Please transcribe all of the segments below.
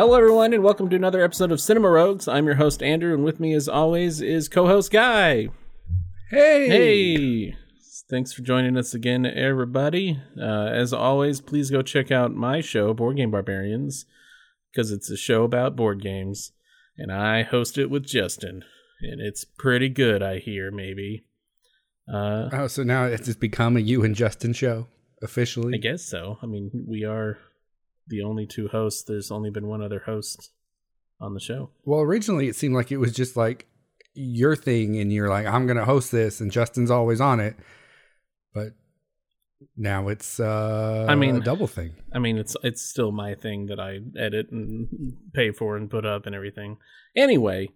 Hello, everyone, and welcome to another episode of Cinema Rogues. I'm your host, Andrew, and with me, as always, is co host Guy. Hey! Hey! Thanks for joining us again, everybody. Uh, as always, please go check out my show, Board Game Barbarians, because it's a show about board games, and I host it with Justin, and it's pretty good, I hear, maybe. Uh, Oh, so now it's become a you and Justin show officially. I guess so. I mean, we are the only two hosts. There's only been one other host on the show. Well, originally it seemed like it was just like your thing, and you're like, I'm going to host this, and Justin's always on it. But now it's uh, I mean- a double thing. I mean, it's it's still my thing that I edit and pay for and put up and everything. Anyway,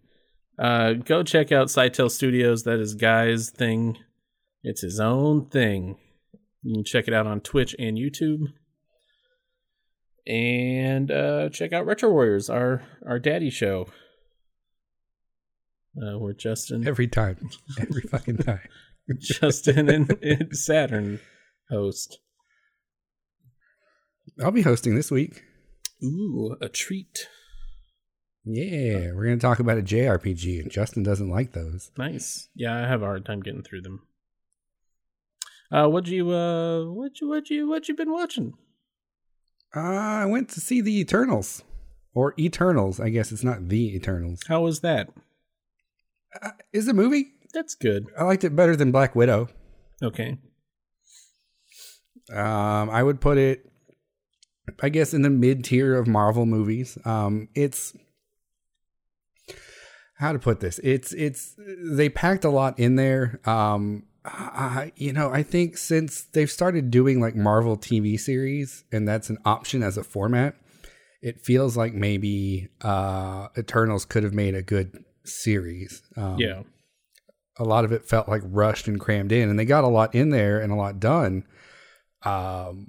uh, go check out Scytale Studios. That is Guy's thing. It's his own thing. You can check it out on Twitch and YouTube. And uh, check out Retro Warriors, our our daddy show. Uh, where Justin Every time, every fucking time. Justin and, and Saturn host. I'll be hosting this week. Ooh, a treat. Yeah, we're going to talk about a JRPG, and Justin doesn't like those. Nice. Yeah, I have a hard time getting through them. Uh, what'd you uh, what you what you what you been watching? Uh, I went to see the Eternals, or Eternals. I guess it's not the Eternals. How was that? Uh, is a movie. That's good. I liked it better than Black Widow. Okay. Um, I would put it, I guess, in the mid tier of Marvel movies. Um, it's how to put this. It's it's they packed a lot in there. Um, I, you know, I think since they've started doing like Marvel TV series, and that's an option as a format, it feels like maybe uh, Eternals could have made a good series. Um, Yeah. a lot of it felt like rushed and crammed in and they got a lot in there and a lot done um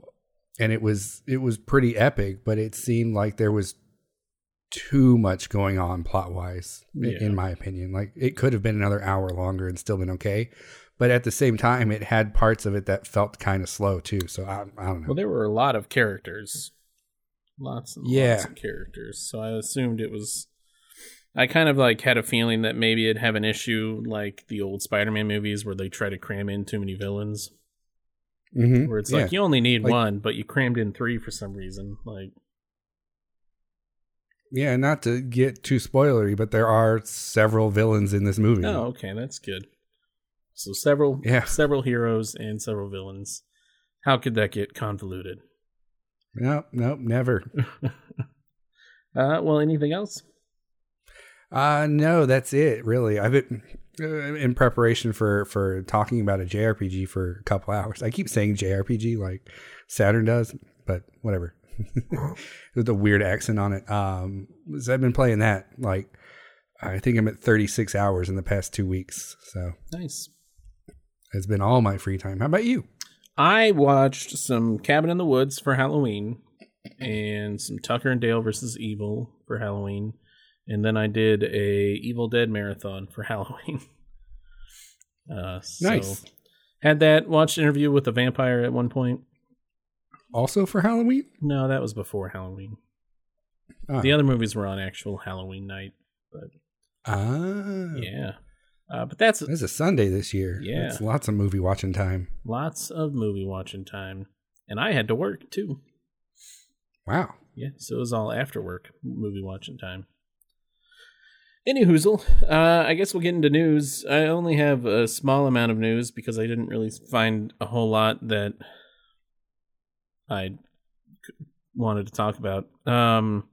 and it was it was pretty epic but it seemed like there was too much going on plot wise Yeah. in my opinion like it could have been another hour longer and still been okay but at the same time it had parts of it that felt kind of slow too so i, I don't know Well, there were a lot of characters. Lots and Yeah. lots of characters. So I assumed it was. I kind of like had a feeling that maybe it'd have an issue like the old Spider-Man movies where they try to cram in too many villains. Mhm. Where it's Yeah. like you only need Like- one, but you crammed in three for some reason. Like yeah not to get too spoilery but there are several villains in this movie Oh, okay, that's good. So several Yeah. several heroes and several villains. How could that get convoluted? nope nope never Uh well anything else? Uh no, that's it. Really, I've been uh, in preparation for for talking about a JRPG for a couple hours. I keep saying JRPG like Saturn does, but whatever. With a weird accent on it. Um, so I've been playing that. Like, I think I'm at 36 hours in the past two weeks. So Nice. It's been all my free time. How about you? I watched some Cabin in the Woods for Halloween and some Tucker and Dale versus Evil for Halloween. And then I did a Evil Dead marathon for Halloween. Uh, so Nice. Had that, watched interview with a vampire at one point. Also for Halloween? No, that was before Halloween. Ah. The other movies were on actual Halloween night. But ah, yeah. Uh, but that's It's a Sunday this year. Yeah. it's lots of movie watching time. lots of movie watching time. And I had to work too. Wow. Yeah, so it was all after work movie watching time. Any hoozle, uh, I guess we'll get into news. I only have a small amount of news because I didn't really find a whole lot that I wanted to talk about. Um,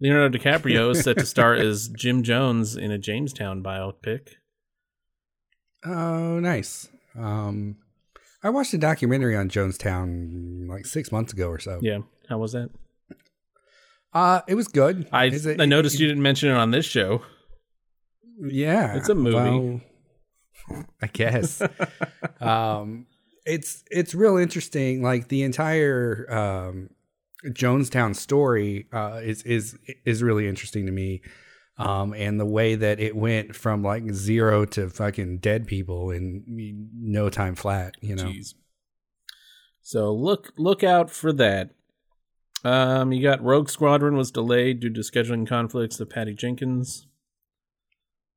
Leonardo DiCaprio is set to star as Jim Jones in a Jonestown biopic. Oh, nice. Um, I watched a documentary on Jonestown like six months ago or so. Yeah, how was that? Uh, it was good. I it- I noticed you didn't mention it on this show. Yeah, It's a movie. well, I guess. um, it's it's real interesting. Like the entire um, Jonestown story uh, is is is really interesting to me. Um, and the way that it went from like zero to fucking dead people in no time flat, you know. Jeez. So look look out for that. Um, you got Rogue Squadron was delayed due to scheduling conflicts of Patty Jenkins.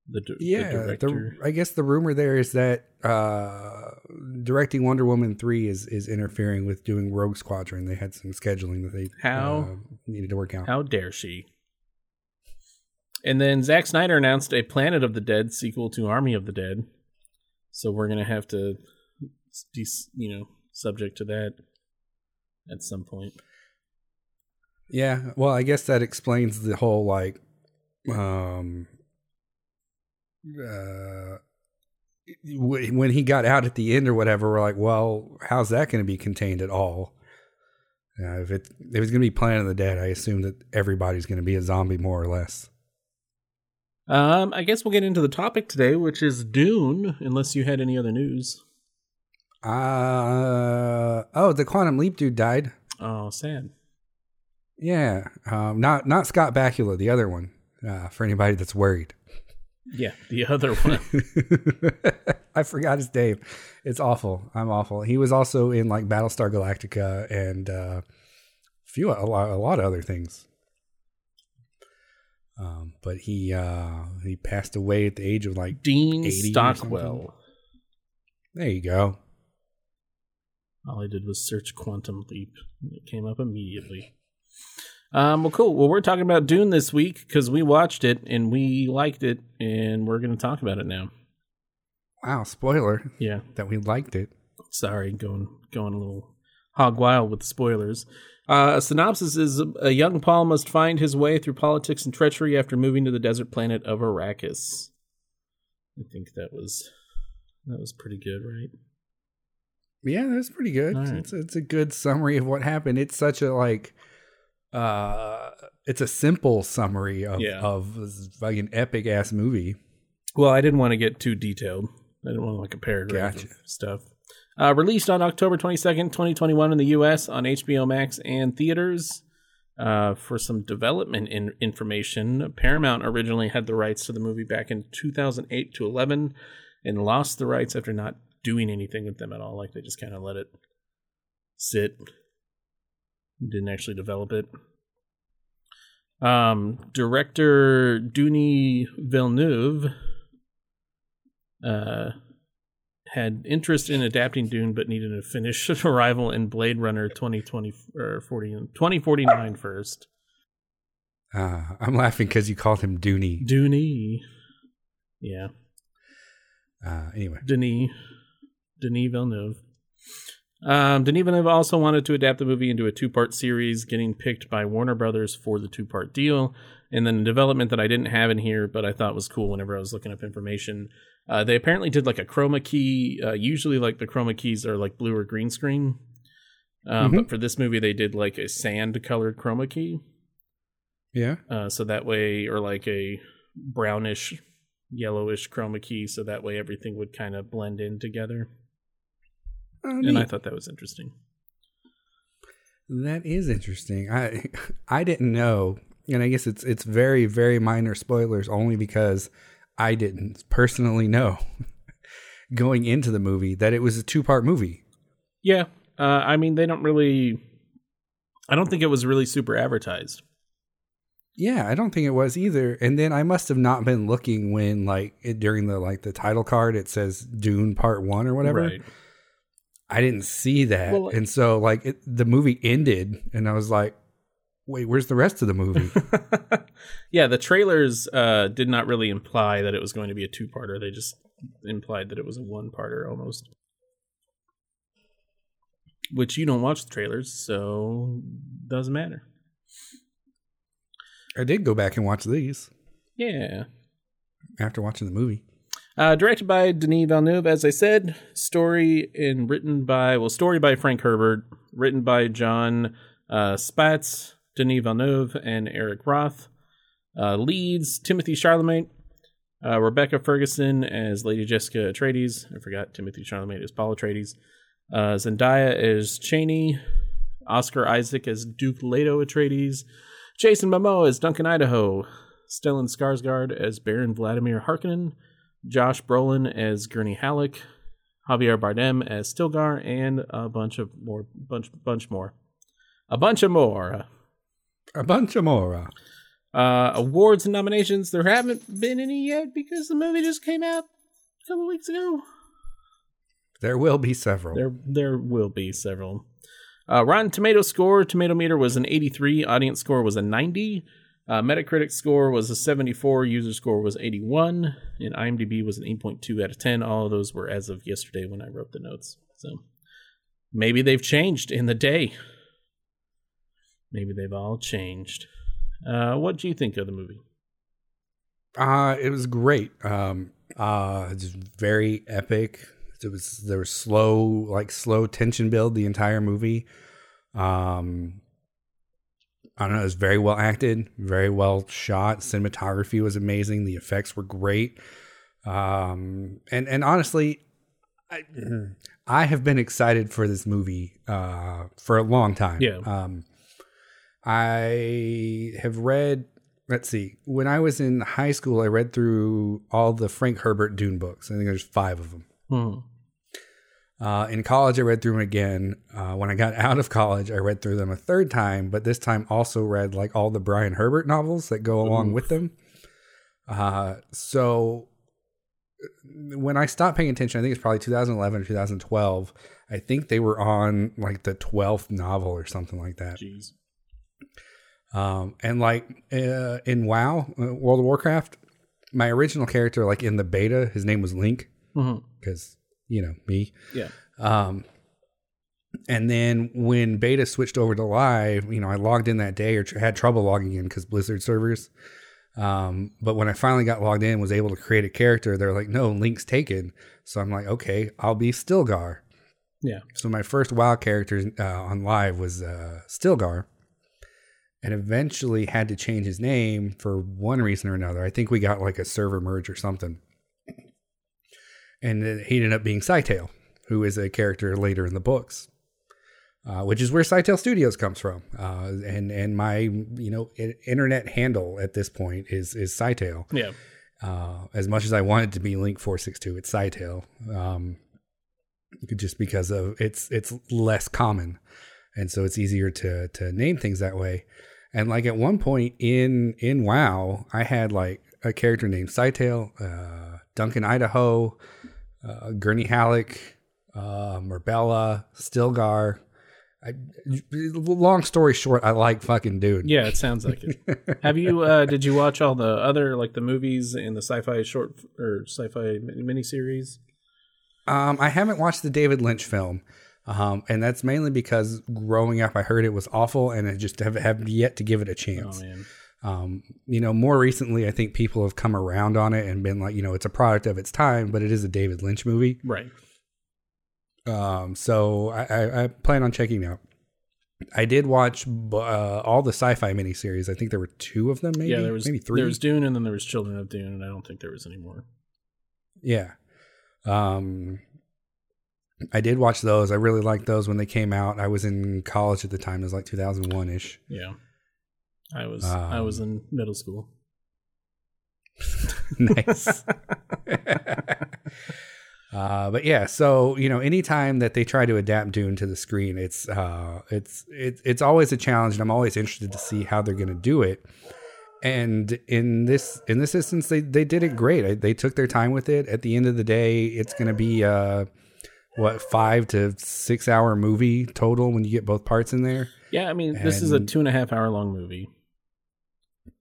The, d- the Yeah, director. the, I guess the rumor there is that uh, directing Wonder Woman three is is interfering with doing Rogue Squadron. They had some scheduling that they How? uh, needed to work out. How dare she? And then Zack Snyder announced a Planet of the Dead sequel to Army of the Dead. So we're gonna have to, be, you know, subject to that at some point. Yeah, well, I guess that explains the whole like, um, uh, when he got out at the end or whatever, we're like, well, how's that going to be contained at all? Uh, if it if it's going to be Planet of the Dead, I assume that everybody's going to be a zombie more or less. Um, I guess we'll get into the topic today, which is Dune. Unless you had any other news. Uh oh, the Quantum Leap dude died. Oh, sad. Yeah, um, not not Scott Bakula, the other one. Uh, for anybody that's worried. Yeah, the other one. I forgot his name. It's awful. I'm awful. He was also in like Battlestar Galactica and uh, a few a lot, a lot of other things. Um, but he uh, he passed away at the age of like. Dean 80 or Stockwell. There you go. All I did was search Quantum Leap. and It came up immediately. Um, well, cool. Well, we're talking about Dune this week because we watched it and we liked it, and we're going to talk about it now. Wow, spoiler Yeah, that we liked it. sorry, going going a little hog wild with spoilers. Uh, a synopsis is a young Paul must find his way through politics and treachery after moving to the desert planet of Arrakis. I think that was that was pretty good, right? Yeah, that's pretty good. Right. It's it's a good summary of what happened. It's such a like uh it's a simple summary of Yeah. of this fucking epic ass movie. Well, I didn't want to get too detailed. I didn't want like a paragraph Gotcha. of stuff. Uh, released on October 22nd, 2021 in the US on HBO Max and theaters. Uh, for some development in- information, Paramount originally had the rights to the movie back in 2008 to 11 and lost the rights after not doing anything with them at all. Like they just kind of let it sit, didn't actually develop it. Um, director Denis Villeneuve uh, had interest in adapting Dune, but needed to finish Arrival in Blade Runner 2020 or 40, 2049 first. Uh, I'm laughing because you called him Dooney. Denis. Yeah. Uh, anyway, Denis. Denis Villeneuve. Um, Denis Villeneuve also wanted to adapt the movie into a two part series, getting picked by Warner Brothers for the two part deal. And then a development that I didn't have in here, but I thought was cool whenever I was looking up information. Uh, they apparently did like a chroma key. Uh, usually, like the chroma keys are like blue or green screen. Um, Mhm. But for this movie, they did like a sand colored chroma key. yeah. Uh, so that way, or like a brownish, yellowish chroma key, so that way everything would kind of blend in together. Oh, And I thought that was interesting. that is interesting. I I didn't know, and I guess it's it's very very minor spoilers only because I didn't personally know going into the movie that it was a two part movie. Yeah, uh, I mean, they don't really. I don't think it was really super advertised. Yeah, I don't think it was either. And then I must have not been looking when like it, during the like the title card it says Dune Part 1 or whatever. Right. I didn't see that. Well, and so like it, the movie ended and I was like, "Wait, where's the rest of the movie?" yeah, the trailers uh, did not really imply that it was going to be a two-parter. They just implied that it was a one-parter almost. Which you don't watch the trailers, so doesn't matter. I did go back and watch these Yeah. after watching the movie. Uh, directed by Denis Villeneuve, as I said. Story and written by, well, story by Frank Herbert. Written by Jon uh, Spaihts, Denis Villeneuve, and Eric Roth. Uh, leads Timothée Chalamet. Uh, Rebecca Ferguson as Lady Jessica Atreides. I forgot Timothée Chalamet as Paul Atreides. Uh, Zendaya as Chani. Oscar Isaac as Duke Leto Atreides. Jason Momoa as Duncan Idaho. Stellan Skarsgård as Baron Vladimir Harkonnen. Josh Brolin as Gurney Halleck, Javier Bardem as Stilgar, and a bunch of more, bunch, bunch more, a bunch of more. A bunch of more. Uh, awards and nominations. There haven't been any yet because the movie just came out a couple weeks ago. There will be several. There, there will be several. Uh, Rotten Tomato score, Tomato Meter was an 83. Audience score was a 90. Uh, Metacritic score was a 74. User score was 81. And IMDb was an 8.2 out of 10. All of those were as of yesterday when I wrote the notes. So maybe they've changed in the day. Maybe they've all changed. Uh, what do you think of the movie? Uh, it was great. Um, uh, it's very epic. It was there was slow, like slow tension build the entire movie. Um, I don't know. It was very well acted, very well shot. Cinematography was amazing. The effects were great. Um, and and honestly, I, I have been excited for this movie uh, for a long time. Yeah. Um, I have read. Let's see. When I was in high school, I read through all the Frank Herbert Dune books. I think there's five of them. Hmm. Uh, in college, I read through them again. Uh, when I got out of college, I read through them a third time, but this time also read like all the Brian Herbert novels that go along Oof. with them. Uh, so when I stopped paying attention, I think it's probably 2011 or 2012. I think they were on like the 12th novel or something like that. Jeez. Um, and like uh, in WoW, uh, World of Warcraft, my original character, like in the beta, his name was Link because you know me. Yeah. Um, and then when beta switched over to live, you know, I logged in that day or tr- had trouble logging in because Blizzard servers. Um, but when I finally got logged in, was able to create a character, they're like, no, link's taken. So I'm like, okay, I'll be Stilgar. Yeah. So my first WoW character uh, on live was uh, Stilgar, and eventually had to change his name for one reason or another. I think we got like a server merge or something, and he ended up being Scytale, who is a character later in the books, uh, which is where Scytale Studios comes from. Uh, and and my you know internet handle at this point is is Scytale. Yeah. Uh, as much as I want it to be Link four six two, it's Scytale. Um, just because of it's it's less common, and so it's easier to to name things that way. And like at one point in in WoW, I had like a character named Scytale, uh, Duncan Idaho, uh, Gurney Halleck, uh, Murbella, Stilgar. I, long story short, I like fucking Dune. Yeah, it sounds like it. Have you? uh Did you watch all the other like the movies and the sci-fi short or sci-fi mi- miniseries? Um, I haven't watched the David Lynch film, um, and that's mainly because growing up, I heard it was awful, and I just have, have yet to give it a Oh chance. man. Um, you know, more recently, I think people have come around on it and been like, you know, it's a product of its time, but it is a David Lynch movie. Right. Um, so I, I, I plan on checking out. I did watch uh, all the sci-fi miniseries. I think there were two of them, maybe. yeah, there was maybe three. There was Dune, and then there was Children of Dune, and I don't think there was any more. Yeah. Um I did watch those. I really liked those when they came out. I was in college at the time. It was like 2001 ish. Yeah. I was I was Um, in middle school. nice. uh, but yeah, so you know, anytime that they try to adapt Dune to the screen, it's uh, it's it's it's always a challenge, and I'm always interested to see how they're going to do it. And in this in this instance, they they did it great. I- They took their time with it. At the end of the day, it's going to be uh, what five to six hour movie total when you get both parts in there. Yeah, I mean, this is a two and a half hour long movie.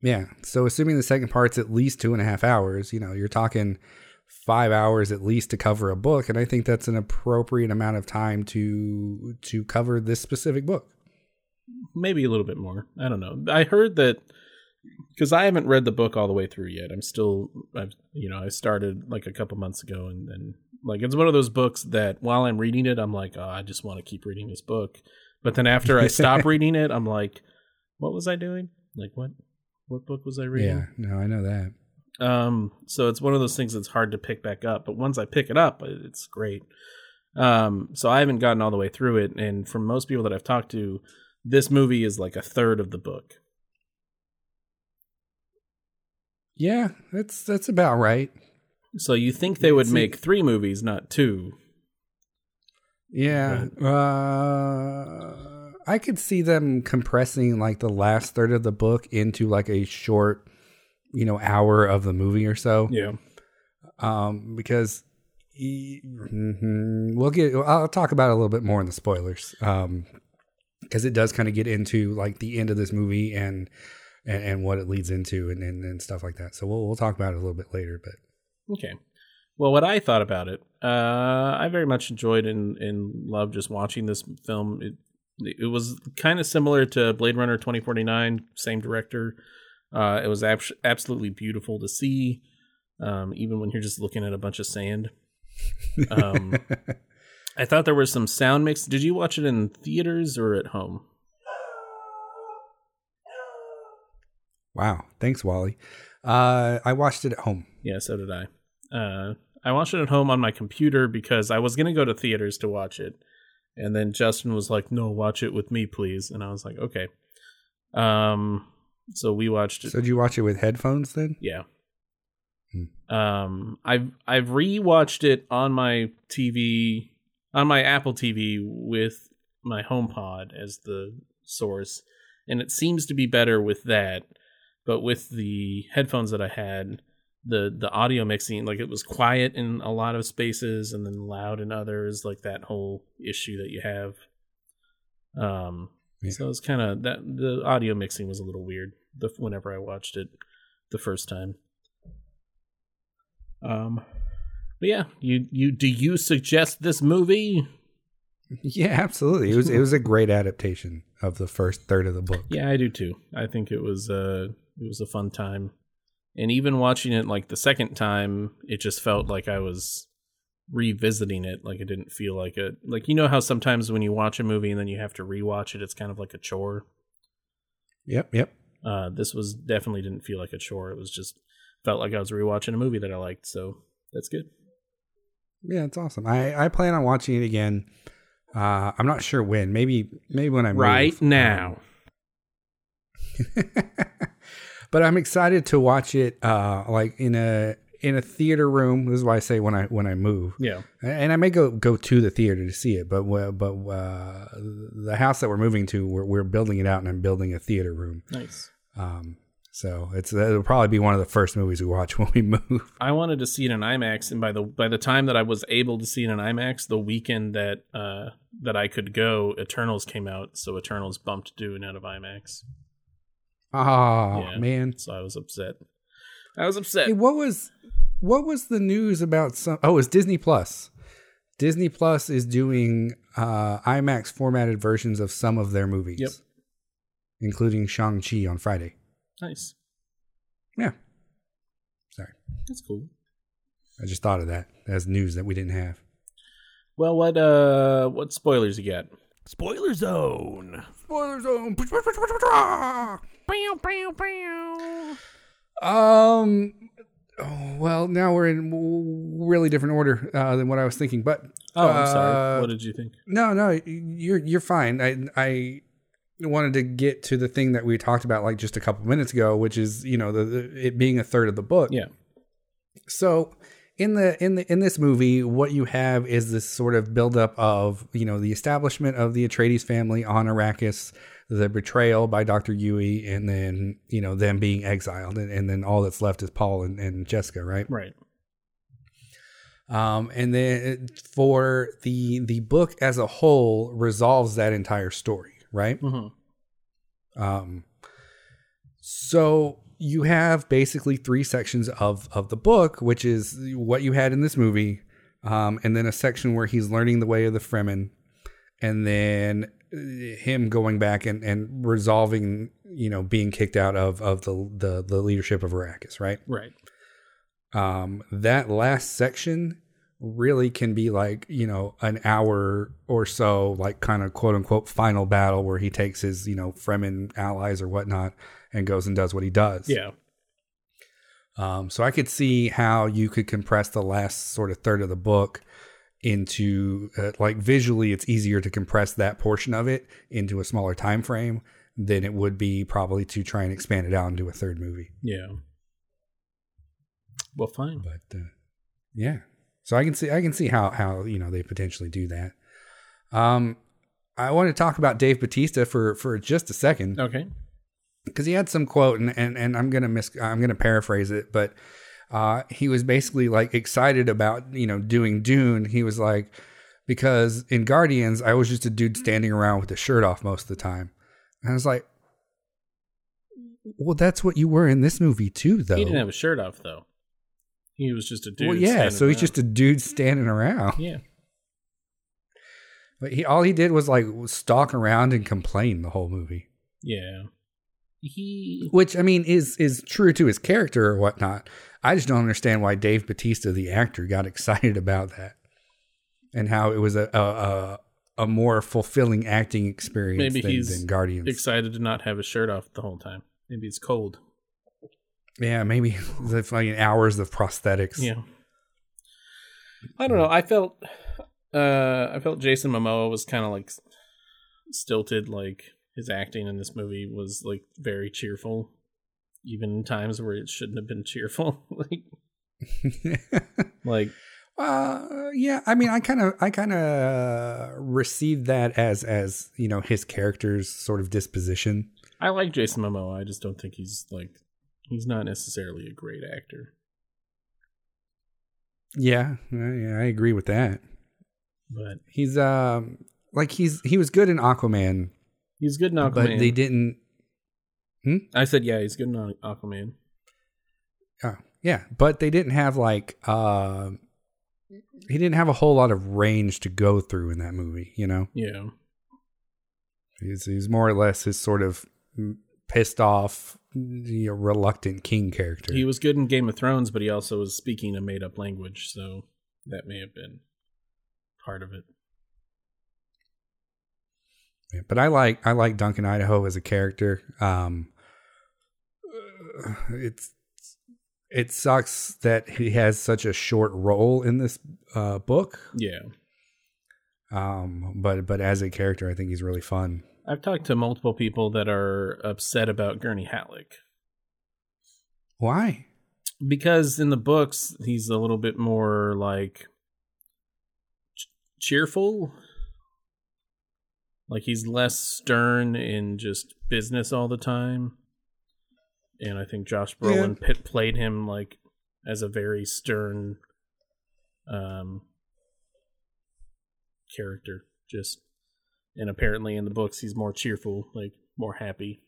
Yeah. So assuming the second part's at least two and a half hours, you know, you're talking five hours at least to cover a book, and I think that's an appropriate amount of time to to cover this specific book. maybe a little bit more. I don't know. I heard that because I haven't read the book all the way through yet. I'm still, I've you know, I started like a couple months ago, and then like it's one of those books that while I'm reading it, I'm like, oh, I just want to keep reading this book. But then after I stop reading it, I'm like, what was I doing? Like what? What book was I reading? Yeah. No, I know that. Um, so it's one of those things that's hard to pick back up. But once I pick it up, it's great. Um, so I haven't gotten all the way through it, and from most people that I've talked to, this movie is like a third of the book. Yeah, that's that's about right. So you think they would make three movies, not two? Yeah. Uh, I could see them compressing like the last third of the book into like a short, you know, hour of the movie or so. Yeah. Um, because e- mhm, we'll get. I'll talk about it a little bit more in the spoilers. Um, because it does kind of get into like the end of this movie and and, and what it leads into and, and and stuff like that. So we'll we'll talk about it a little bit later. But Okay. Well, what I thought about it, uh, I very much enjoyed and, and loved just watching this film. It it was kind of similar to Blade Runner 2049, same director. Uh, it was abs- absolutely beautiful to see, um, even when you're just looking at a bunch of sand. Um, I thought there was some sound mix. Did you watch it in theaters or at home? wow, thanks, Wally. Uh, I watched it at home. Yeah, so did I. Uh, I watched it at home on my computer because I was going to go to theaters to watch it. And then Justin was like, no, watch it with me, please. And I was like, okay. Um, so we watched it. So did you watch it with headphones then? yeah. Hmm. Um, I've, I've rewatched it on my TV, on my Apple TV with my HomePod as the source. And it seems to be better with that. But with the headphones that I had, the the audio mixing like it was quiet in a lot of spaces and then loud in others like that whole issue that you have um Yeah. so it's kind of that the audio mixing was a little weird the whenever i watched it the first time um but yeah you you do you suggest this movie Yeah, absolutely. It was it was a great adaptation of the first third of the book. yeah i do too i think it was uh it was a fun time and even watching it like the second time it just felt like i was revisiting it like it didn't feel like it like you know how sometimes when you watch a movie and then you have to rewatch it it's kind of like a chore Yep, yep. uh this was definitely didn't feel like a chore it was just felt like i was rewatching a movie that i liked so that's good Yeah, it's awesome. I I plan on watching it again. Uh, I'm not sure when. Maybe maybe when I move. right now but I'm excited to watch it. Uh, like in a in a theater room. This is why I say when I when I move. yeah and I may go go to the theater to see it, but uh, but uh, the house that we're moving to, we're we're building it out, and I'm building a theater room. nice Um, so it's it'll probably be one of the first movies we watch when we move. I wanted to see it in IMAX, and by the by the time that I was able to see it in IMAX, the weekend that uh that I could go, Eternals came out, so Eternals bumped Dune out of IMAX. Oh Yeah. man, So I was upset. I was upset. hey, what was what was the news about some? Oh, it's Disney Plus. Disney Plus is doing uh, IMAX formatted versions of some of their movies, Yep. including Shang Chi on Friday. Nice. Yeah, sorry, That's cool. I just thought of that as news that we didn't have. Well, what uh what spoilers you got? Spoiler zone. Spoiler zone. Bow, bow, bow. Um. Oh, well, now we're in w- really different order uh, than what I was thinking. But Oh, I'm sorry. Uh, What did you think? no, no, you're you're fine. I I wanted to get to the thing that we talked about like just a couple minutes ago, which is you know the, the it being a third of the book. Yeah. So in the in the in this movie, what you have is this sort of buildup of you know the establishment of the Atreides family on Arrakis, the betrayal by Doctor Yueh, and then you know them being exiled, and, and then all that's left is Paul and, and Jessica, right? Right. Um, and then for the the book as a whole resolves that entire story, right? Mm-hmm. Um, so you have basically three sections of of the book, which is what you had in this movie, um, and then a section where he's learning the way of the Fremen, and then uh, him going back and, and resolving, you know, being kicked out of of the the, the leadership of Arrakis, right? Right. um, that last section really can be like you know an hour or so like kind of quote unquote final battle where he takes his you know fremen allies or whatnot and goes and does what he does Yeah. um, so i could see how you could compress the last sort of third of the book into uh, like visually it's easier to compress that portion of it into a smaller time frame than it would be probably to try and expand it out into a third movie Yeah. Well, fine. but uh, yeah so i can see i can see how how you know they potentially do that um I want to talk about Dave Bautista for for just a second Okay. Because he had some quote and, and and I'm gonna miss I'm gonna paraphrase it, but uh, he was basically like excited about you know doing Dune. He was like because in Guardians I was just a dude standing around with the shirt off most of the time, and I was like, well, that's what you were in this movie too, though. He didn't have a shirt off though. He was just a dude. well, yeah, standing so he's around. just a dude standing around. yeah. But he all he did was like stalk around and complain the whole movie. Yeah. He which I mean is is true to his character or whatnot. I just don't understand why Dave Bautista, the actor, got excited about that, and how it was a a, a, a more fulfilling acting experience Maybe than, he's than Guardians. excited to not have his shirt off the whole time. Maybe it's cold. yeah, maybe the fucking hours of prosthetics. Yeah. I don't know. I felt uh I felt Jason Momoa was kind of like stilted like his acting in this movie was like very cheerful even in times where it shouldn't have been cheerful like like Uh, yeah. I mean, I kind of, I kind of received that as, as you know, his character's sort of disposition. I like Jason Momoa. I just don't think he's like he's not necessarily a great actor. Yeah, uh, yeah, I agree with that. But He's um, like he's he was good in Aquaman, he's good in Aquaman. but they didn't. I said yeah, he's good in Aquaman. Uh, yeah, but they didn't have like uh, he didn't have a whole lot of range to go through in that movie. You know, Yeah. he's he's more or less his sort of pissed off, you know, reluctant king character. He was good in Game of Thrones, but he also was speaking a made up language, so that may have been part of it. Yeah, but I like I like Duncan Idaho as a character. Um, it's it sucks that he has such a short role in this uh, book. Yeah. Um, but but as a character, I think he's really fun. I've talked to multiple people that are upset about Gurney Halleck Why? because in the books he's a little bit more like ch- cheerful. Like he's less stern in just business all the time. And I think Josh Brolin pit played him like as a very stern um character just and apparently in the books he's more cheerful, like more happy.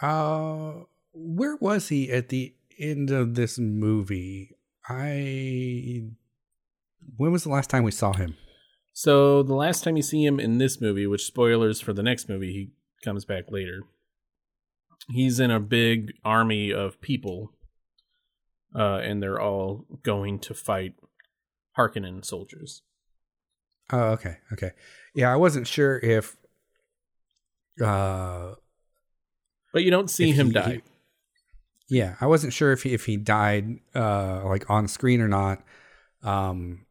Uh, where was he at the end of this movie? I. When was the last time we saw him? So the last time you see him in this movie, which spoilers for the next movie, he comes back later. He's in a big army of people, uh, and they're all going to fight Harkonnen soldiers. Oh, okay, okay. Yeah, I wasn't sure if. Uh, But you don't see him he- die. he- yeah, I wasn't sure if he, if he died uh like on screen or not. Um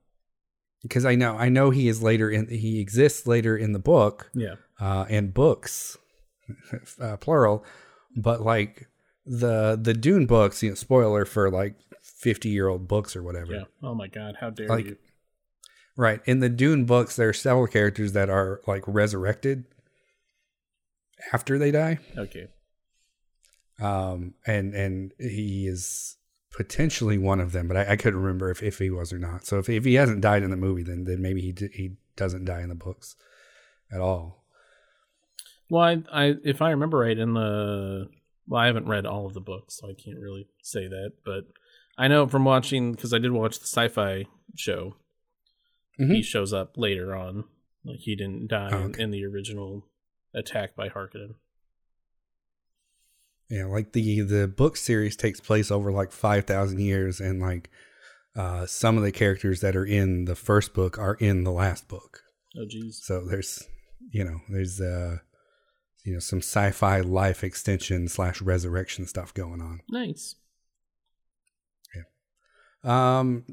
because I know I know he is later in he exists later in the book yeah, uh and books uh, plural but like the the Dune books, you know, spoiler for like 50-year-old books or whatever. yeah. Oh my god, how dare Like- you? Right. In the Dune books there are several characters that are like resurrected after they die. Okay, um, and and he is potentially one of them, but I, I couldn't remember if, if he was or not. So if if he hasn't died in the movie, then then maybe he d- he doesn't die in the books at all. well, I, I if I remember right in the well, I haven't read all of the books, so I can't really say that, but I know from watching because I did watch the sci-fi show. Mhm. he shows up later on. Like he didn't die Oh, in, in the original attack by Harkonnen. Yeah, like the the book series takes place over like five thousand years, and like uh, some of the characters that are in the first book are in the last book. Oh jeez. So there's you know there's uh you know some sci-fi life extension slash resurrection stuff going on. Nice. Yeah. Um,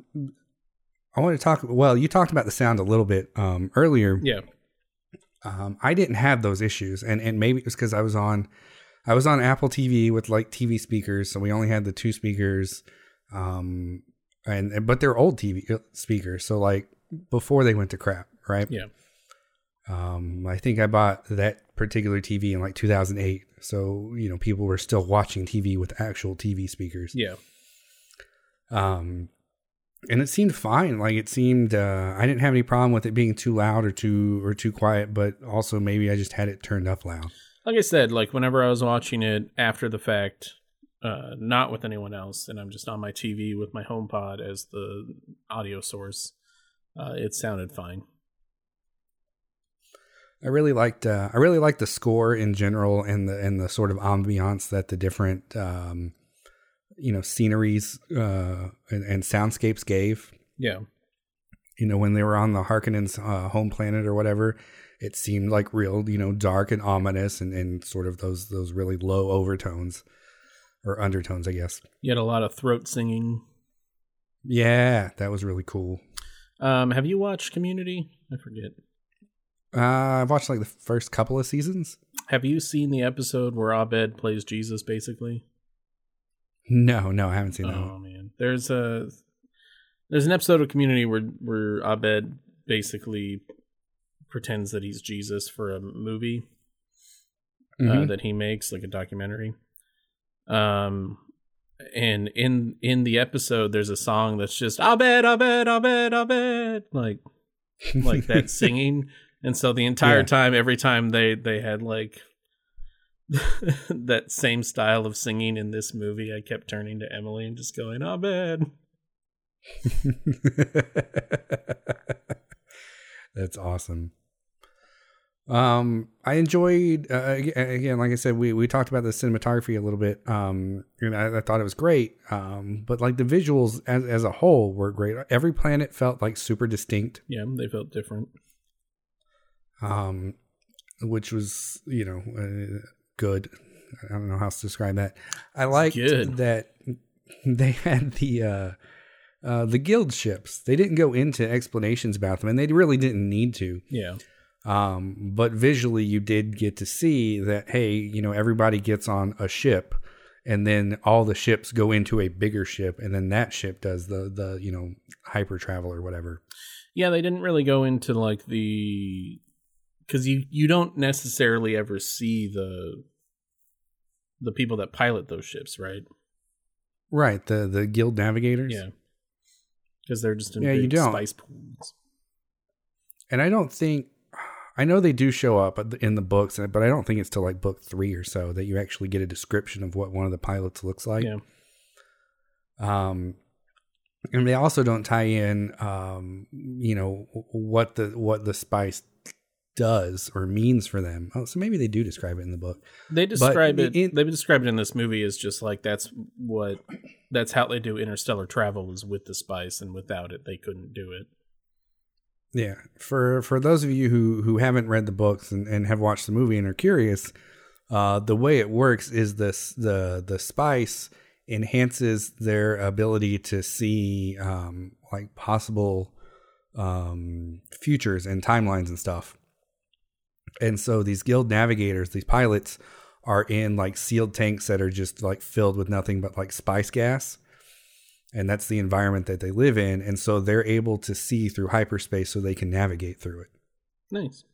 I want to talk. Well, you talked about the sound a little bit um, earlier. Yeah. Um, I didn't have those issues, and and maybe it was because I was on, I was on Apple TV with like TV speakers, so we only had the two speakers, um, and but they're old TV speakers, so like before they went to crap. right? Yeah. Um, I think I bought that particular TV in like 2008. So, you know, people were still watching TV with actual TV speakers. Yeah. Um, and it seemed fine. Like it seemed, uh, I didn't have any problem with it being too loud or too, or too quiet, but also maybe I just had it turned up loud. Like I said, like whenever I was watching it after the fact, uh, not with anyone else, and I'm just on my TV with my HomePod as the audio source, uh, it sounded fine. I really liked uh, I really liked the score in general and the and the sort of ambiance that the different um, you know sceneries uh, and, and soundscapes gave. Yeah. You know when they were on the Harkonnens' uh, home planet or whatever, it seemed like real you know dark and ominous and, and sort of those those really low overtones or undertones, I guess. You had a lot of throat singing. Yeah, that was really cool. Um, have you watched Community? I forget. Uh, I've watched like the first couple of seasons. Have you seen the episode where Abed plays Jesus? Basically, No, no, I haven't seen that. oh man, there's a there's an episode of Community where where Abed basically pretends that he's Jesus for a movie uh, Mhm. that he makes, like a documentary. Um, and in in the episode, there's a song that's just Abed, Abed, Abed, Abed, like like that singing. And so the entire Yeah. time, every time they they had like that same style of singing in this movie, I kept turning to Emily and just going, "Abed." That's awesome. Um, I enjoyed uh, again, like I said, we we talked about the cinematography a little bit. Um, and I, I thought it was great. Um, but like the visuals as as a whole were great. Every planet felt like super distinct. Yeah, they felt different. Um, which was you know uh, good. I don't know how else to describe that. I liked good. that they had the uh, uh, the guild ships. They didn't go into explanations about them, and they really didn't need to. Yeah, Um, but visually, you did get to see that, hey, you know, everybody gets on a ship, and then all the ships go into a bigger ship, and then that ship does the the you know hyper travel or whatever. yeah. They didn't really go into like the because you you don't necessarily ever see the the people that pilot those ships, right? Right. The the guild navigators. Yeah, because they're just in Yeah, you don't. spice pools. And I don't think I know they do show up in the books, but I don't think it's till like book three or so that you actually get a description of what one of the pilots looks like. yeah, um and they also don't tie in um you know what the what the spice does or means for them oh so maybe they do describe it in the book they describe But it. in- they describe it in this movie as just like that's what that's how they do interstellar travel is with the spice, and without it, they couldn't do it. Yeah for for those of you who who haven't read the books and, and have watched the movie and are curious uh the way it works is this the the spice enhances their ability to see um like possible um futures and timelines and stuff And so these guild navigators, these pilots, are in like sealed tanks that are just like filled with nothing but like spice gas. And that's the environment that they live in. And so they're able to see through hyperspace so they can navigate through it. Nice.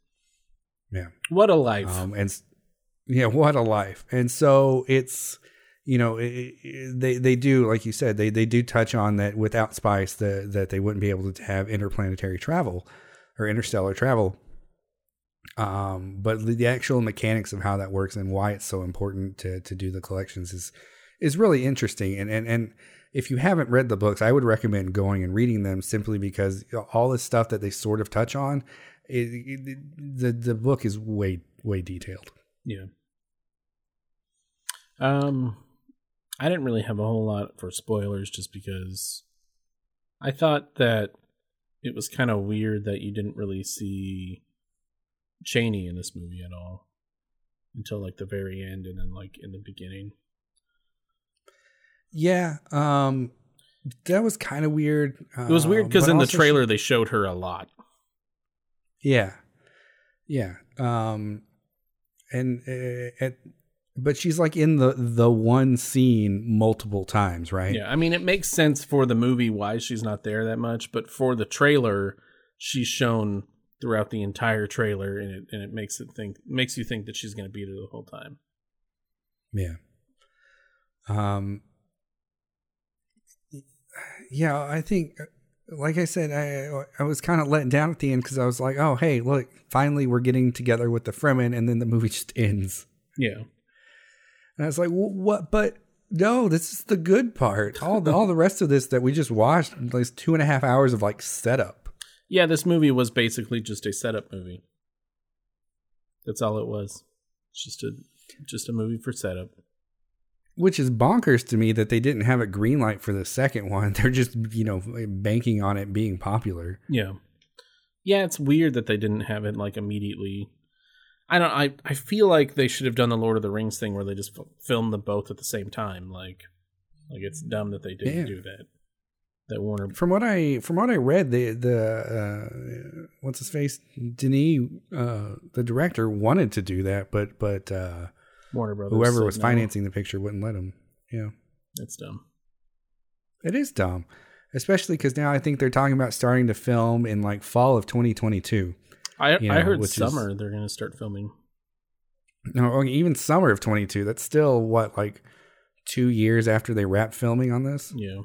Yeah. What a life. Um, and yeah, what a life. And so it's, you know, it, it- they they do like you said they they do touch on that without spice that that they wouldn't be able to have interplanetary travel or interstellar travel. Um, but the, the actual mechanics of how that works and why it's so important to to do the collections is is really interesting. And and and if you haven't read the books, I would recommend going and reading them simply because all the stuff that they sort of touch on, it, it, the the book is way way detailed. Yeah. Um, I didn't really have a whole lot for spoilers just because I thought that it was kind of weird that you didn't really see Chani in this movie at all until like the very end and then like in the beginning. Yeah, um, that was kind of weird. It was weird because but in the also she- trailer they showed her a lot. yeah, yeah, um, and uh, at, but she's like in the the one scene multiple times, right? Yeah, I mean it makes sense for the movie why she's not there that much, but for the trailer, she's shown throughout the entire trailer, and it and it makes it think makes you think that she's going to be there the whole time. Yeah. Um. Yeah, I think, like I said, I I was kind of let down at the end because I was like, oh hey, look, finally we're getting together with the Fremen, and then the movie just ends. Yeah, And I was like, "Wh- what? But no, this is the good part. All the, all the rest of this that we just watched, like two and a half hours of like setup. yeah. This movie was basically just a setup movie. That's all it was. It's just a just a movie for setup. Which is bonkers to me that they didn't have a green light for the second one. They're just, you know, banking on it being popular. Yeah. Yeah, it's weird that they didn't have it like immediately. I don't I I feel like they should have done the Lord of the Rings thing where they just f- filmed them both at the same time like like it's dumb that they didn't do that. That Warner From what I from what I read, the the uh, what's his face Denis, uh, the director wanted to do that, but but uh, Warner Brothers whoever was no. financing the picture wouldn't let him. Yeah, That's dumb. it is dumb, especially because now I think they're talking about starting to film in like fall of 2022. I You I heard which is- summer they're going to start filming. No, even summer of 22. That's still what like two years after they wrap filming on this. Yeah.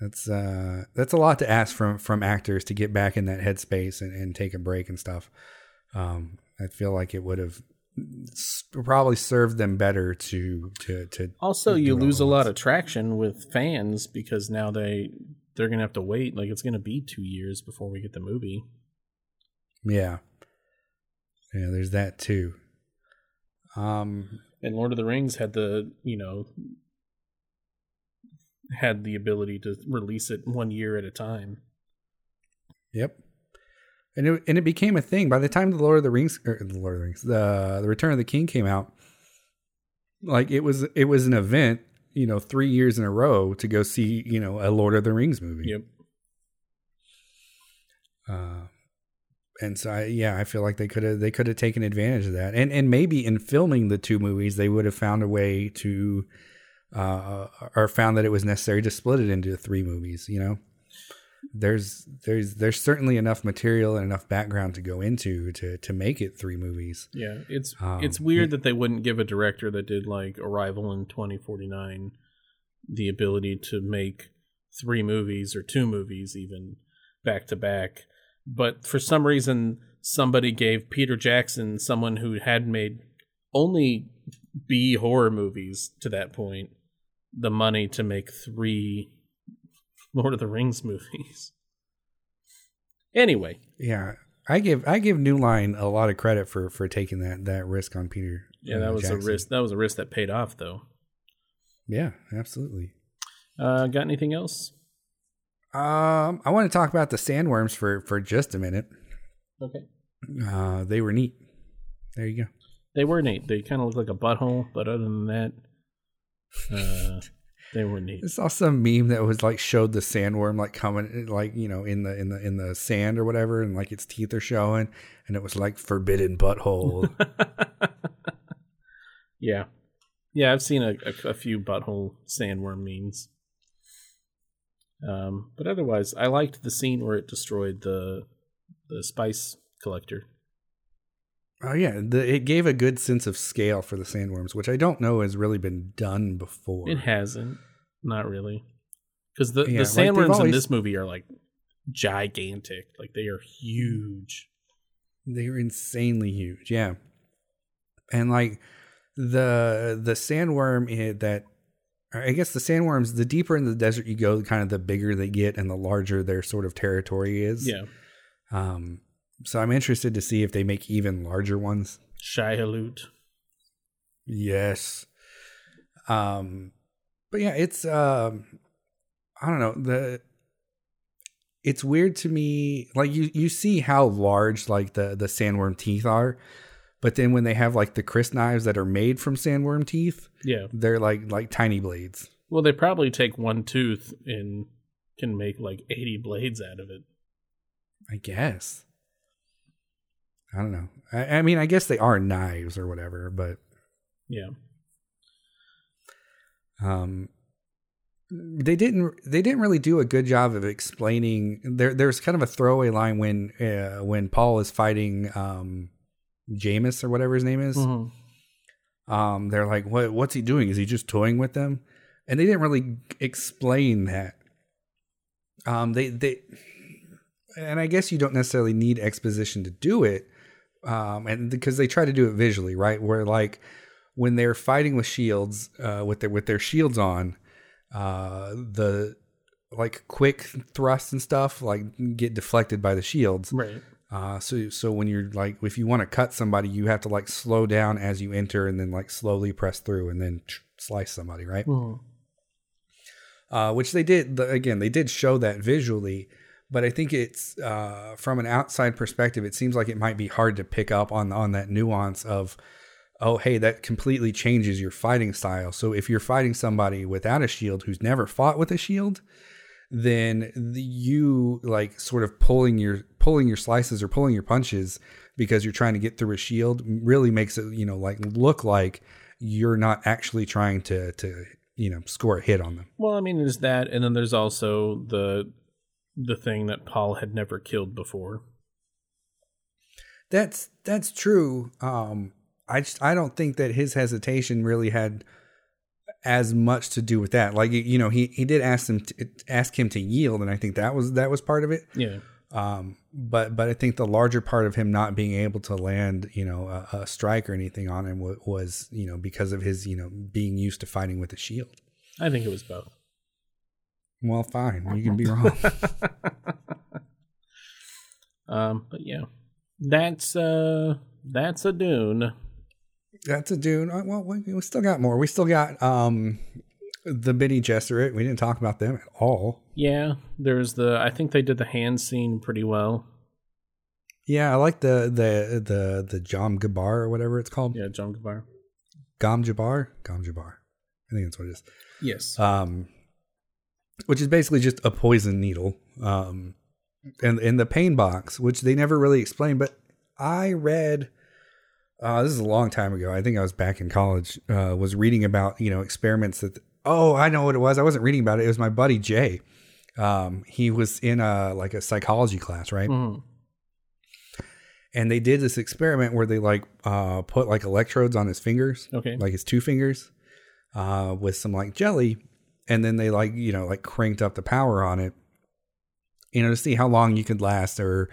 That's uh that's a lot to ask from from actors to get back in that headspace and, and take a break and stuff. Um, I feel like it would have probably served them better to to to. Also, you lose a lot of traction with fans because now they they're to have to wait like it's to be 2 years before we get the movie. Yeah, yeah. There's that too. Um, and Lord of the Rings had the you know had the ability to release it one year at a time. Yep. And it, and it became a thing by the time the Lord of the Rings, or the Lord of the Rings, the the Return of the King came out. Like it was, it was an event, you know, three years in a row to go see, you know, a Lord of the Rings movie. Yep. Uh, and so, I, yeah, I feel like they could have they could have taken advantage of that, and and maybe in filming the two movies, they would have found a way to, uh, or found that it was necessary to split it into three movies. You know, there's there's there's certainly enough material and enough background to go into to to make it three movies. Yeah, it's Um, it's weird that they wouldn't give a director that did like Arrival in 2049 the ability to make three movies or two movies even back to back. But for some reason somebody gave Peter Jackson, someone who had made only B horror movies to that point, the money to make three Lord of the Rings movies. Anyway, Yeah, I give I give New Line a lot of credit for for taking that that risk on Peter. yeah, uh, that was Jackson. a risk. That was a risk that paid off though. Yeah, absolutely. Uh, got anything else? Um, I want to talk about the sandworms for for just a minute. Okay. Uh, they were neat. There you go. They were neat. They kind of look like a butthole, but other than that, uh, they were neat. I saw some meme that was like showed the sandworm like coming like you know in the in the in the sand or whatever, and like its teeth are showing, and it was like forbidden butthole. yeah, yeah. I've seen a, a, a few butthole sandworm memes. Um, but otherwise, I liked the scene where it destroyed the the spice collector. Oh yeah, the, it gave a good sense of scale for the sandworms, which I don't know has really been done before. It hasn't, not really, because the Yeah, the like, sandworms in always- this movie are like gigantic. Like they are huge. They are insanely huge, yeah. And like the the sandworm that I guess the sandworms, the deeper in the desert you go, kind of the bigger they get and the larger their sort of territory is. Yeah, Um so I'm interested to see if they make even larger ones. Shai-Hulud. Yes. Um but yeah, it's um I don't know, the it's weird to me like you you see how large like the the sandworm teeth are, but then when they have like the crysknives that are made from sandworm teeth, Yeah. they're like like tiny blades. Well, they probably take one tooth and can make like 80 blades out of it. I guess. I don't know. I, I mean, I guess they are knives or whatever, but Yeah. Um, they didn't they didn't really do a good job of explaining there there's kind of a throwaway line when uh, when Paul is fighting um Jamis or whatever his name is Mhm. um they're like what what's he doing is he just toying with them and they didn't really explain that um they they and I guess you don't necessarily need exposition to do it um and because they try to do it visually right where like when they're fighting with shields uh with their with their shields on uh the like quick thrusts and stuff like get deflected by the shields Right. uh so so when you're like if you want to cut somebody you have to like slow down as you enter and then like slowly press through and then slice somebody right Mhm. uh, which they did. The, again, they did show that visually, but I think it's uh, from an outside perspective, it seems like it might be hard to pick up on on that nuance of, oh, hey, that completely changes your fighting style. So if you're fighting somebody without a shield who's never fought with a shield, then the, you like sort of pulling your pulling your slices or pulling your punches because you're trying to get through a shield really makes it you know like look like you're not actually trying to to you know score a hit on them. Well, I mean, there's that, and then there's also the the thing that Paul had never killed before. That's that's true. Um, I just I don't think that his hesitation really had as much to do with that. Like you know, he he did ask him to, ask him to yield, and I think that was that was part of it. Yeah. Um, but but I think the larger part of him not being able to land, you know, a, a strike or anything on him was, was you know because of his you know being used to fighting with a shield. I think it was both. Well, fine, you can be wrong. Um, but yeah, that's uh, that's a Dune. That's a Dune. Uh, Well, we, we still got more. We still got um the Bene Gesserit. We didn't talk about them at all. Yeah, there's the. I think they did the hand scene pretty well. Yeah, I like the the the the Jam Gabar or whatever it's called. Yeah, John Gavar. Gom Jabbar. Gom Jabbar. I think that's what it is. Yes. Um, which is basically just a poison needle. Um, and in the pain box, which they never really explained, but I read. Uh, this is a long time ago. I think I was back in college. Uh, was reading about you know experiments that. Oh, I know what it was. I wasn't reading about it. It was my buddy Jay. Um, he was in a like a psychology class, right? Mhm. and they did this experiment where they like uh put like electrodes on his fingers Okay. like his two fingers uh with some like jelly and then they like you know like cranked up the power on it you know to see how long you could last or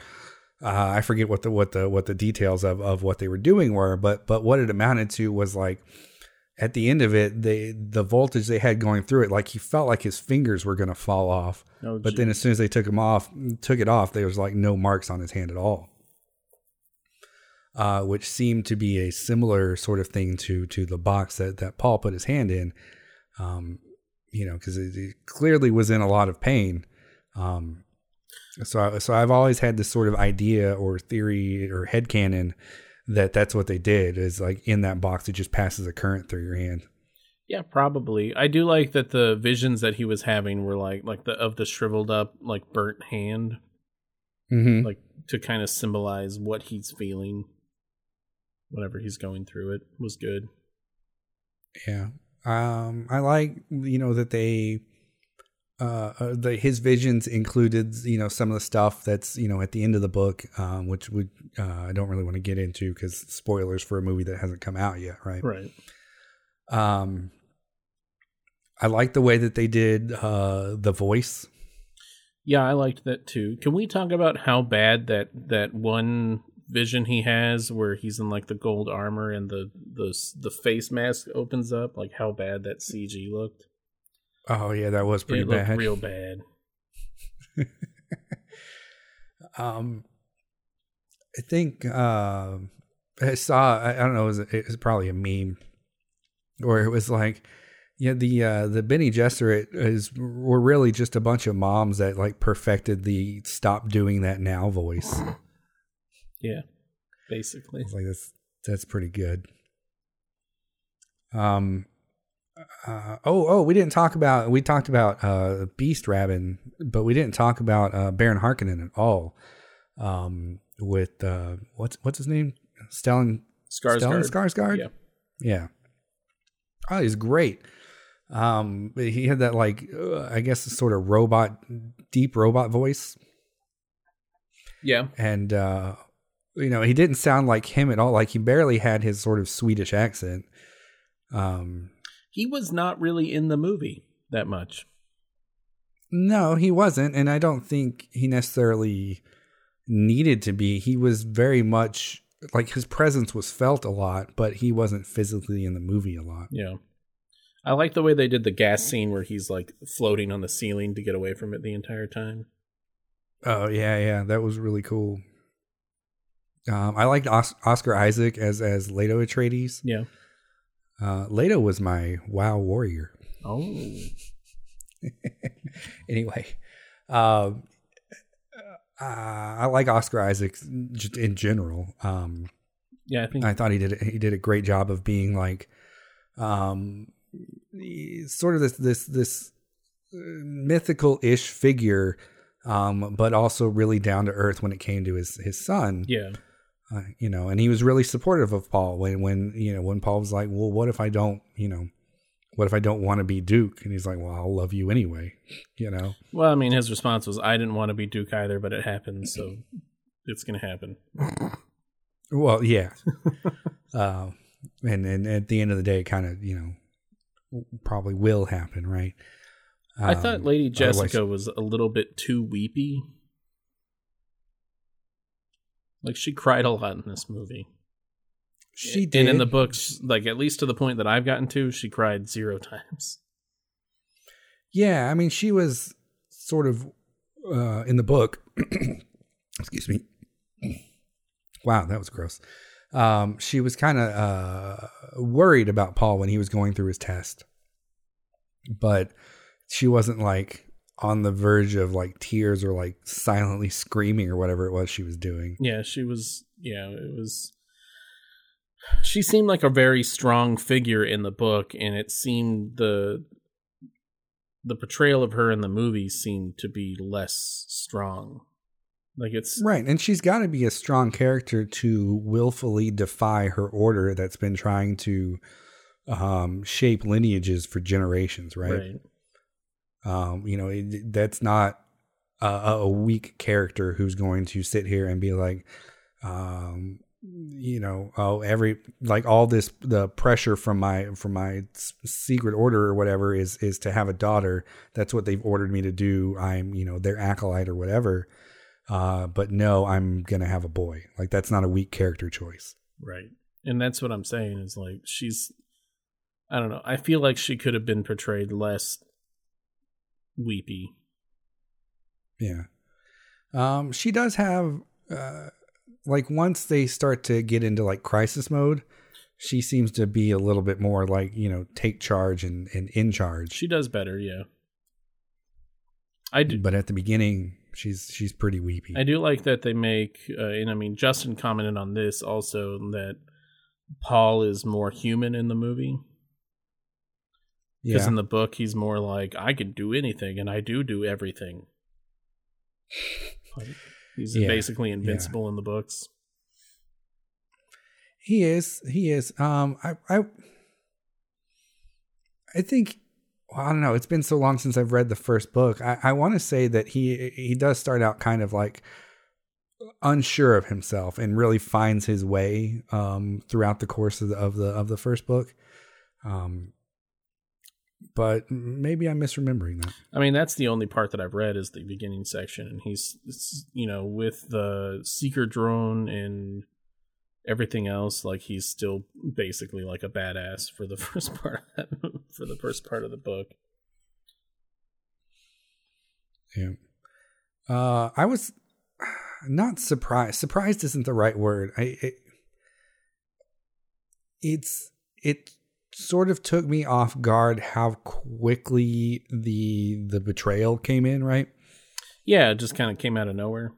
uh i forget what the what the what the details of of what they were doing were but but what it amounted to was like at the end of it they the voltage they had going through it like he felt like his fingers were going to fall off Oh, but then as soon as they took him off, took it off, there was like no marks on his hand at all. Uh, which seemed to be a similar sort of thing to to the box that that Paul put his hand in. Um, you know, because it, it clearly was in a lot of pain. Um, so I, so I've always had this sort of idea or theory or head headcanon that that's what they did is like in that box it just passes a current through your hand. Yeah, probably. I do like that the visions that he was having were like like the of the shriveled up like burnt hand, Mm-hmm. like to kind of symbolize what he's feeling whatever he's going through it was good. Yeah. Um, I like you know that they uh, uh the his visions included you know some of the stuff that's you know at the end of the book um which would uh, I don't really want to get into cuz spoilers for a movie that hasn't come out yet, right? Right. Um I like the way that they did uh the voice. Yeah, I liked that too. Can we talk about how bad that that one vision he has where he's in like the gold armor and the the the face mask opens up like how bad that CG looked? Oh yeah, that was pretty it looked bad. real bad. Um, I think uh, I saw. I, I don't know. It was, it was probably a meme, where it was like, yeah, the uh, the Bene Gesserit is were really just a bunch of moms that like perfected the stop doing that now voice. Yeah. Basically. It's like that's that's pretty good. Um. Uh, oh, oh, we didn't talk about we talked about uh, Beast Rabban, but we didn't talk about uh, Baron Harkonnen at all. Um, with uh, what's what's his name? Stellan Stellan Skarsgård. Skarsgård. Yeah. Yeah. Oh, he's great. Um, but he had that like uh, I guess sort of robot, deep robot voice, Yeah. and uh, you know he didn't sound like him at all. Like he barely had his sort of Swedish accent. Um, He was not really in the movie that much. no, he wasn't, and I don't think he necessarily needed to be. He was very much like his presence was felt a lot, but he wasn't physically in the movie a lot. Yeah. I like the way they did the gas scene where he's like floating on the ceiling to get away from it the entire time. Oh yeah, yeah, that was really cool. Um, I liked Os- Oscar Isaac as as Leto Atreides. Yeah. Uh, Leto was my WoW warrior. Oh. anyway, um, uh, I like Oscar Isaac just in general. Um, Yeah, I think I thought he did he did a great job of being like, um, sort of this this this mythical ish figure, um, but also really down to earth when it came to his his son. yeah. Uh, you know, and he was really supportive of Paul when when you know when Paul was like, well, what if I don't, you know, what if I don't want to be Duke? And he's like, well, I'll love you anyway. You know. Well, I mean, his response was, "I didn't want to be Duke either, but it happened, so it's gonna happen." Well, yeah. uh, and and at the end of the day, it kind of you know probably will happen, right? I thought Um, Lady Jessica was a little bit too weepy. Like she cried a lot in this movie. she did And in the books, like at least to the point that I've gotten to, she cried zero times. Yeah, I mean, she was sort of uh, in the book. excuse me. Wow, that was gross. Um, she was kind of uh, worried about Paul when he was going through his test, but she wasn't like on the verge of like tears or like silently screaming or whatever it was she was doing. Yeah, she was. Yeah, it was. She seemed like a very strong figure in the book, and it seemed the the portrayal of her in the movie seemed to be less strong. Like it's Right, and she's got to be a strong character to willfully defy her order that's been trying to um, shape lineages for generations, right? right. Um, you know, it, that's not a, a weak character who's going to sit here and be like, um, you know, oh, every like all this the pressure from my from my secret order or whatever is is to have a daughter. That's what they've ordered me to do. I'm, you know, their acolyte or whatever. Uh, but no, I'm gonna have a boy. Like that's not a weak character choice. Right. And that's what I'm saying is like she's I don't know. I feel like she could have been portrayed less weepy. Yeah. Um, she does have uh, like once they start to get into like crisis mode, she seems to be a little bit more like you know take charge and, and in charge. She does better, yeah. I do but at the beginning, she's she's pretty weepy. I do like that they make uh, and I mean Justin commented on this also that Paul is more human in the movie. Because yeah. in the book he's more like, I can do anything and I do do everything. Like, he's Yeah, basically invincible in the books. He is. He is. Um, I, I, I think. Well, I don't know. It's been so long since I've read the first book. I, I want to say that he he does start out kind of like unsure of himself and really finds his way um, throughout the course of the of the of the first book. Um, but maybe I'm misremembering that. I mean, that's the only part that I've read is the beginning section, and he's, you know, with the seeker drone and everything else, like he's still basically like a badass for the first part of that, for the first part of the book. Yeah. Uh, I was not surprised. Surprised isn't the right word. I it, it's it sort of took me off guard how quickly the the betrayal came in, right? Yeah, it just kind of came out of nowhere.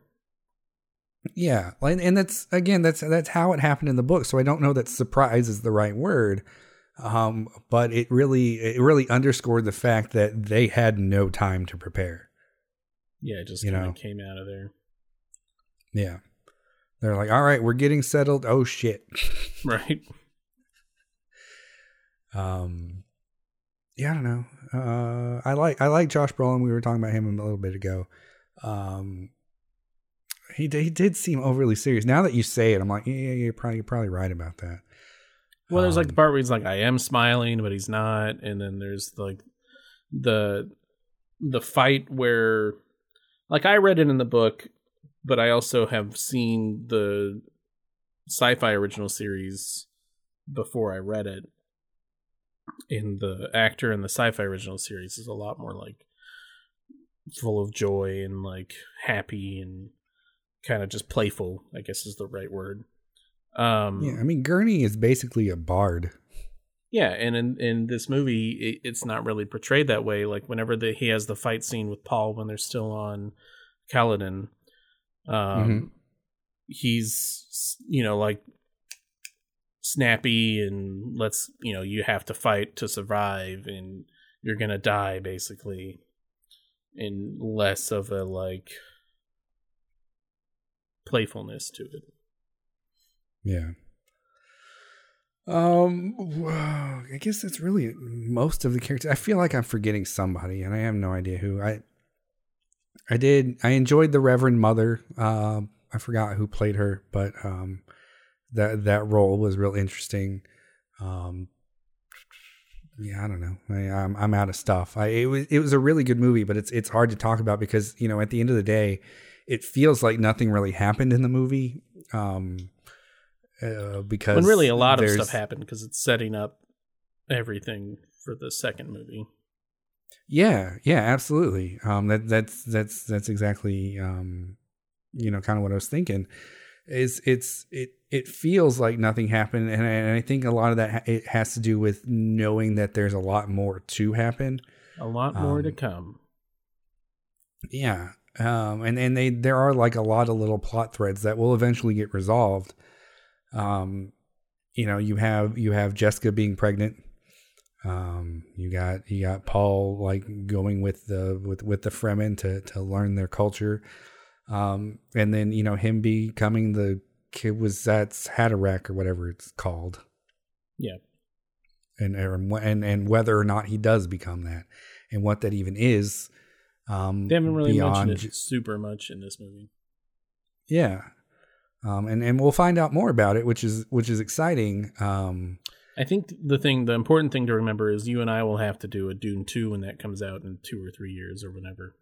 Yeah, and, and that's again that's that's how it happened in the book. So I don't know that surprise is the right word, um, but it really it really underscored the fact that they had no time to prepare. Yeah, it just You kind know. of came out of there. Yeah, they're like, all right, we're getting settled. Oh shit. Right. Um, yeah, I don't know. Uh, I like I like Josh Brolin. We were talking about him a little bit ago. Um, he did, he did seem overly serious. Now that you say it, I'm like, yeah, yeah, you're probably you're probably right about that. Well, there's like the Um, part where he's like, I am smiling, but he's not, and then there's like the the fight where, like, I read it in the book, but I also have seen the sci-fi original series before I read it. And the actor in the sci-fi original series is a lot more like full of joy and like happy and kind of just playful. I guess is the right word. Um, Yeah, I mean Gurney is basically a bard. yeah, and in in this movie, it, it's not really portrayed that way. Like whenever the, he has the fight scene with Paul when they're still on Caladan, um, Mhm. he's you know like snappy and let's you know you have to fight to survive and you're gonna die basically, and less of a like playfulness to it. Yeah. Um, wow, I guess that's really most of the characters. I feel like I'm forgetting somebody, and I have no idea who. I I did. I enjoyed the Reverend Mother. Um, I forgot who played her, but um, that that role was real interesting. Um, yeah, I don't know. I, I'm I'm out of stuff. I it was it was a really good movie, but it's it's hard to talk about because you know at the end of the day, it feels like nothing really happened in the movie. Um, uh, because When really a lot of stuff happened because it's setting up everything for the second movie. Yeah, yeah, absolutely. Um, that that's that's that's exactly um, you know, kind of what I was thinking. Is it's it it feels like nothing happened, and I, and I think a lot of that ha- it has to do with knowing that there's a lot more to happen. A lot more to Um, come. Yeah, um, and and they there are like a lot of little plot threads that will eventually get resolved. Um, you know, you have you have Jessica being pregnant. Um, you got you got Paul like going with the with with the Fremen to to learn their culture. Um, and then you know him becoming the Kwisatz Haderach or whatever it's called. Yeah. And and and whether or not he does become that, and what that even is. Um, They haven't really mentioned it super much in this movie. Yeah. Um, and, and we'll find out more about it, which is which is exciting. Um, I think the thing, the important thing to remember is you and I will have to do a Dune 2 when that comes out in two or three years or whenever.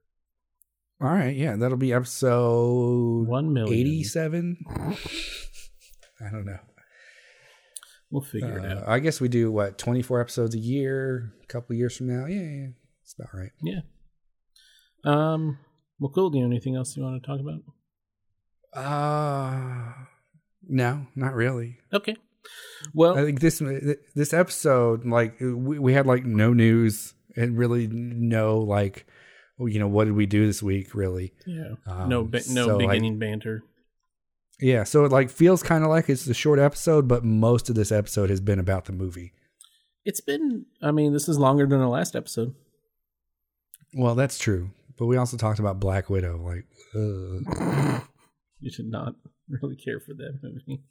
All right, yeah, that'll be episode One million. eighty-seven. I don't know. We'll figure it Uh, out. I guess we do what twenty-four episodes a year. A couple years from now, yeah, yeah, it's about right. Yeah. Um. Well, cool. Do you have anything else you want to talk about? Uh no, not really. Okay. Well, I think this this episode, like we, we had like no news and really no like, you know, what did we do this week? Really, yeah. um, no, ba- no so, beginning banter. Yeah, so it like feels kind of like it's a short episode, but most of this episode has been about the movie. It's been. I mean, this is longer than the last episode. Well, that's true, but we also talked about Black Widow. Like, ugh. You should not really care for that movie.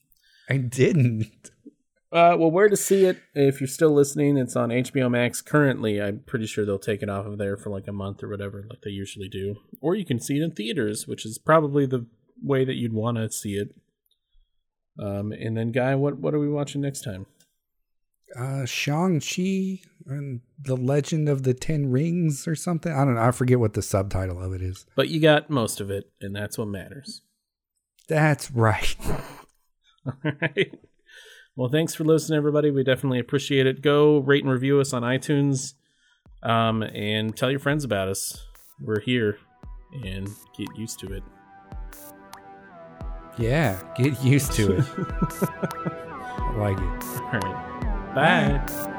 I didn't. Uh, well, where to see it? If you're still listening, it's on HBO Max currently. I'm pretty sure they'll take it off of there for like a month or whatever, like they usually do. Or you can see it in theaters, which is probably the way that you'd want to see it. Um, and then, Guy, what what are we watching next time? Uh, Shang Chi and the Legend of the Ten Rings or something. I don't know. I forget what the subtitle of it is. But you got most of it, and that's what matters. That's right. All right. Well, thanks for listening, everybody. We definitely appreciate it. Go rate and review us on iTunes, um, and tell your friends about us. We're here, and get used to it. Yeah, get used to it. I like it. All right. Bye.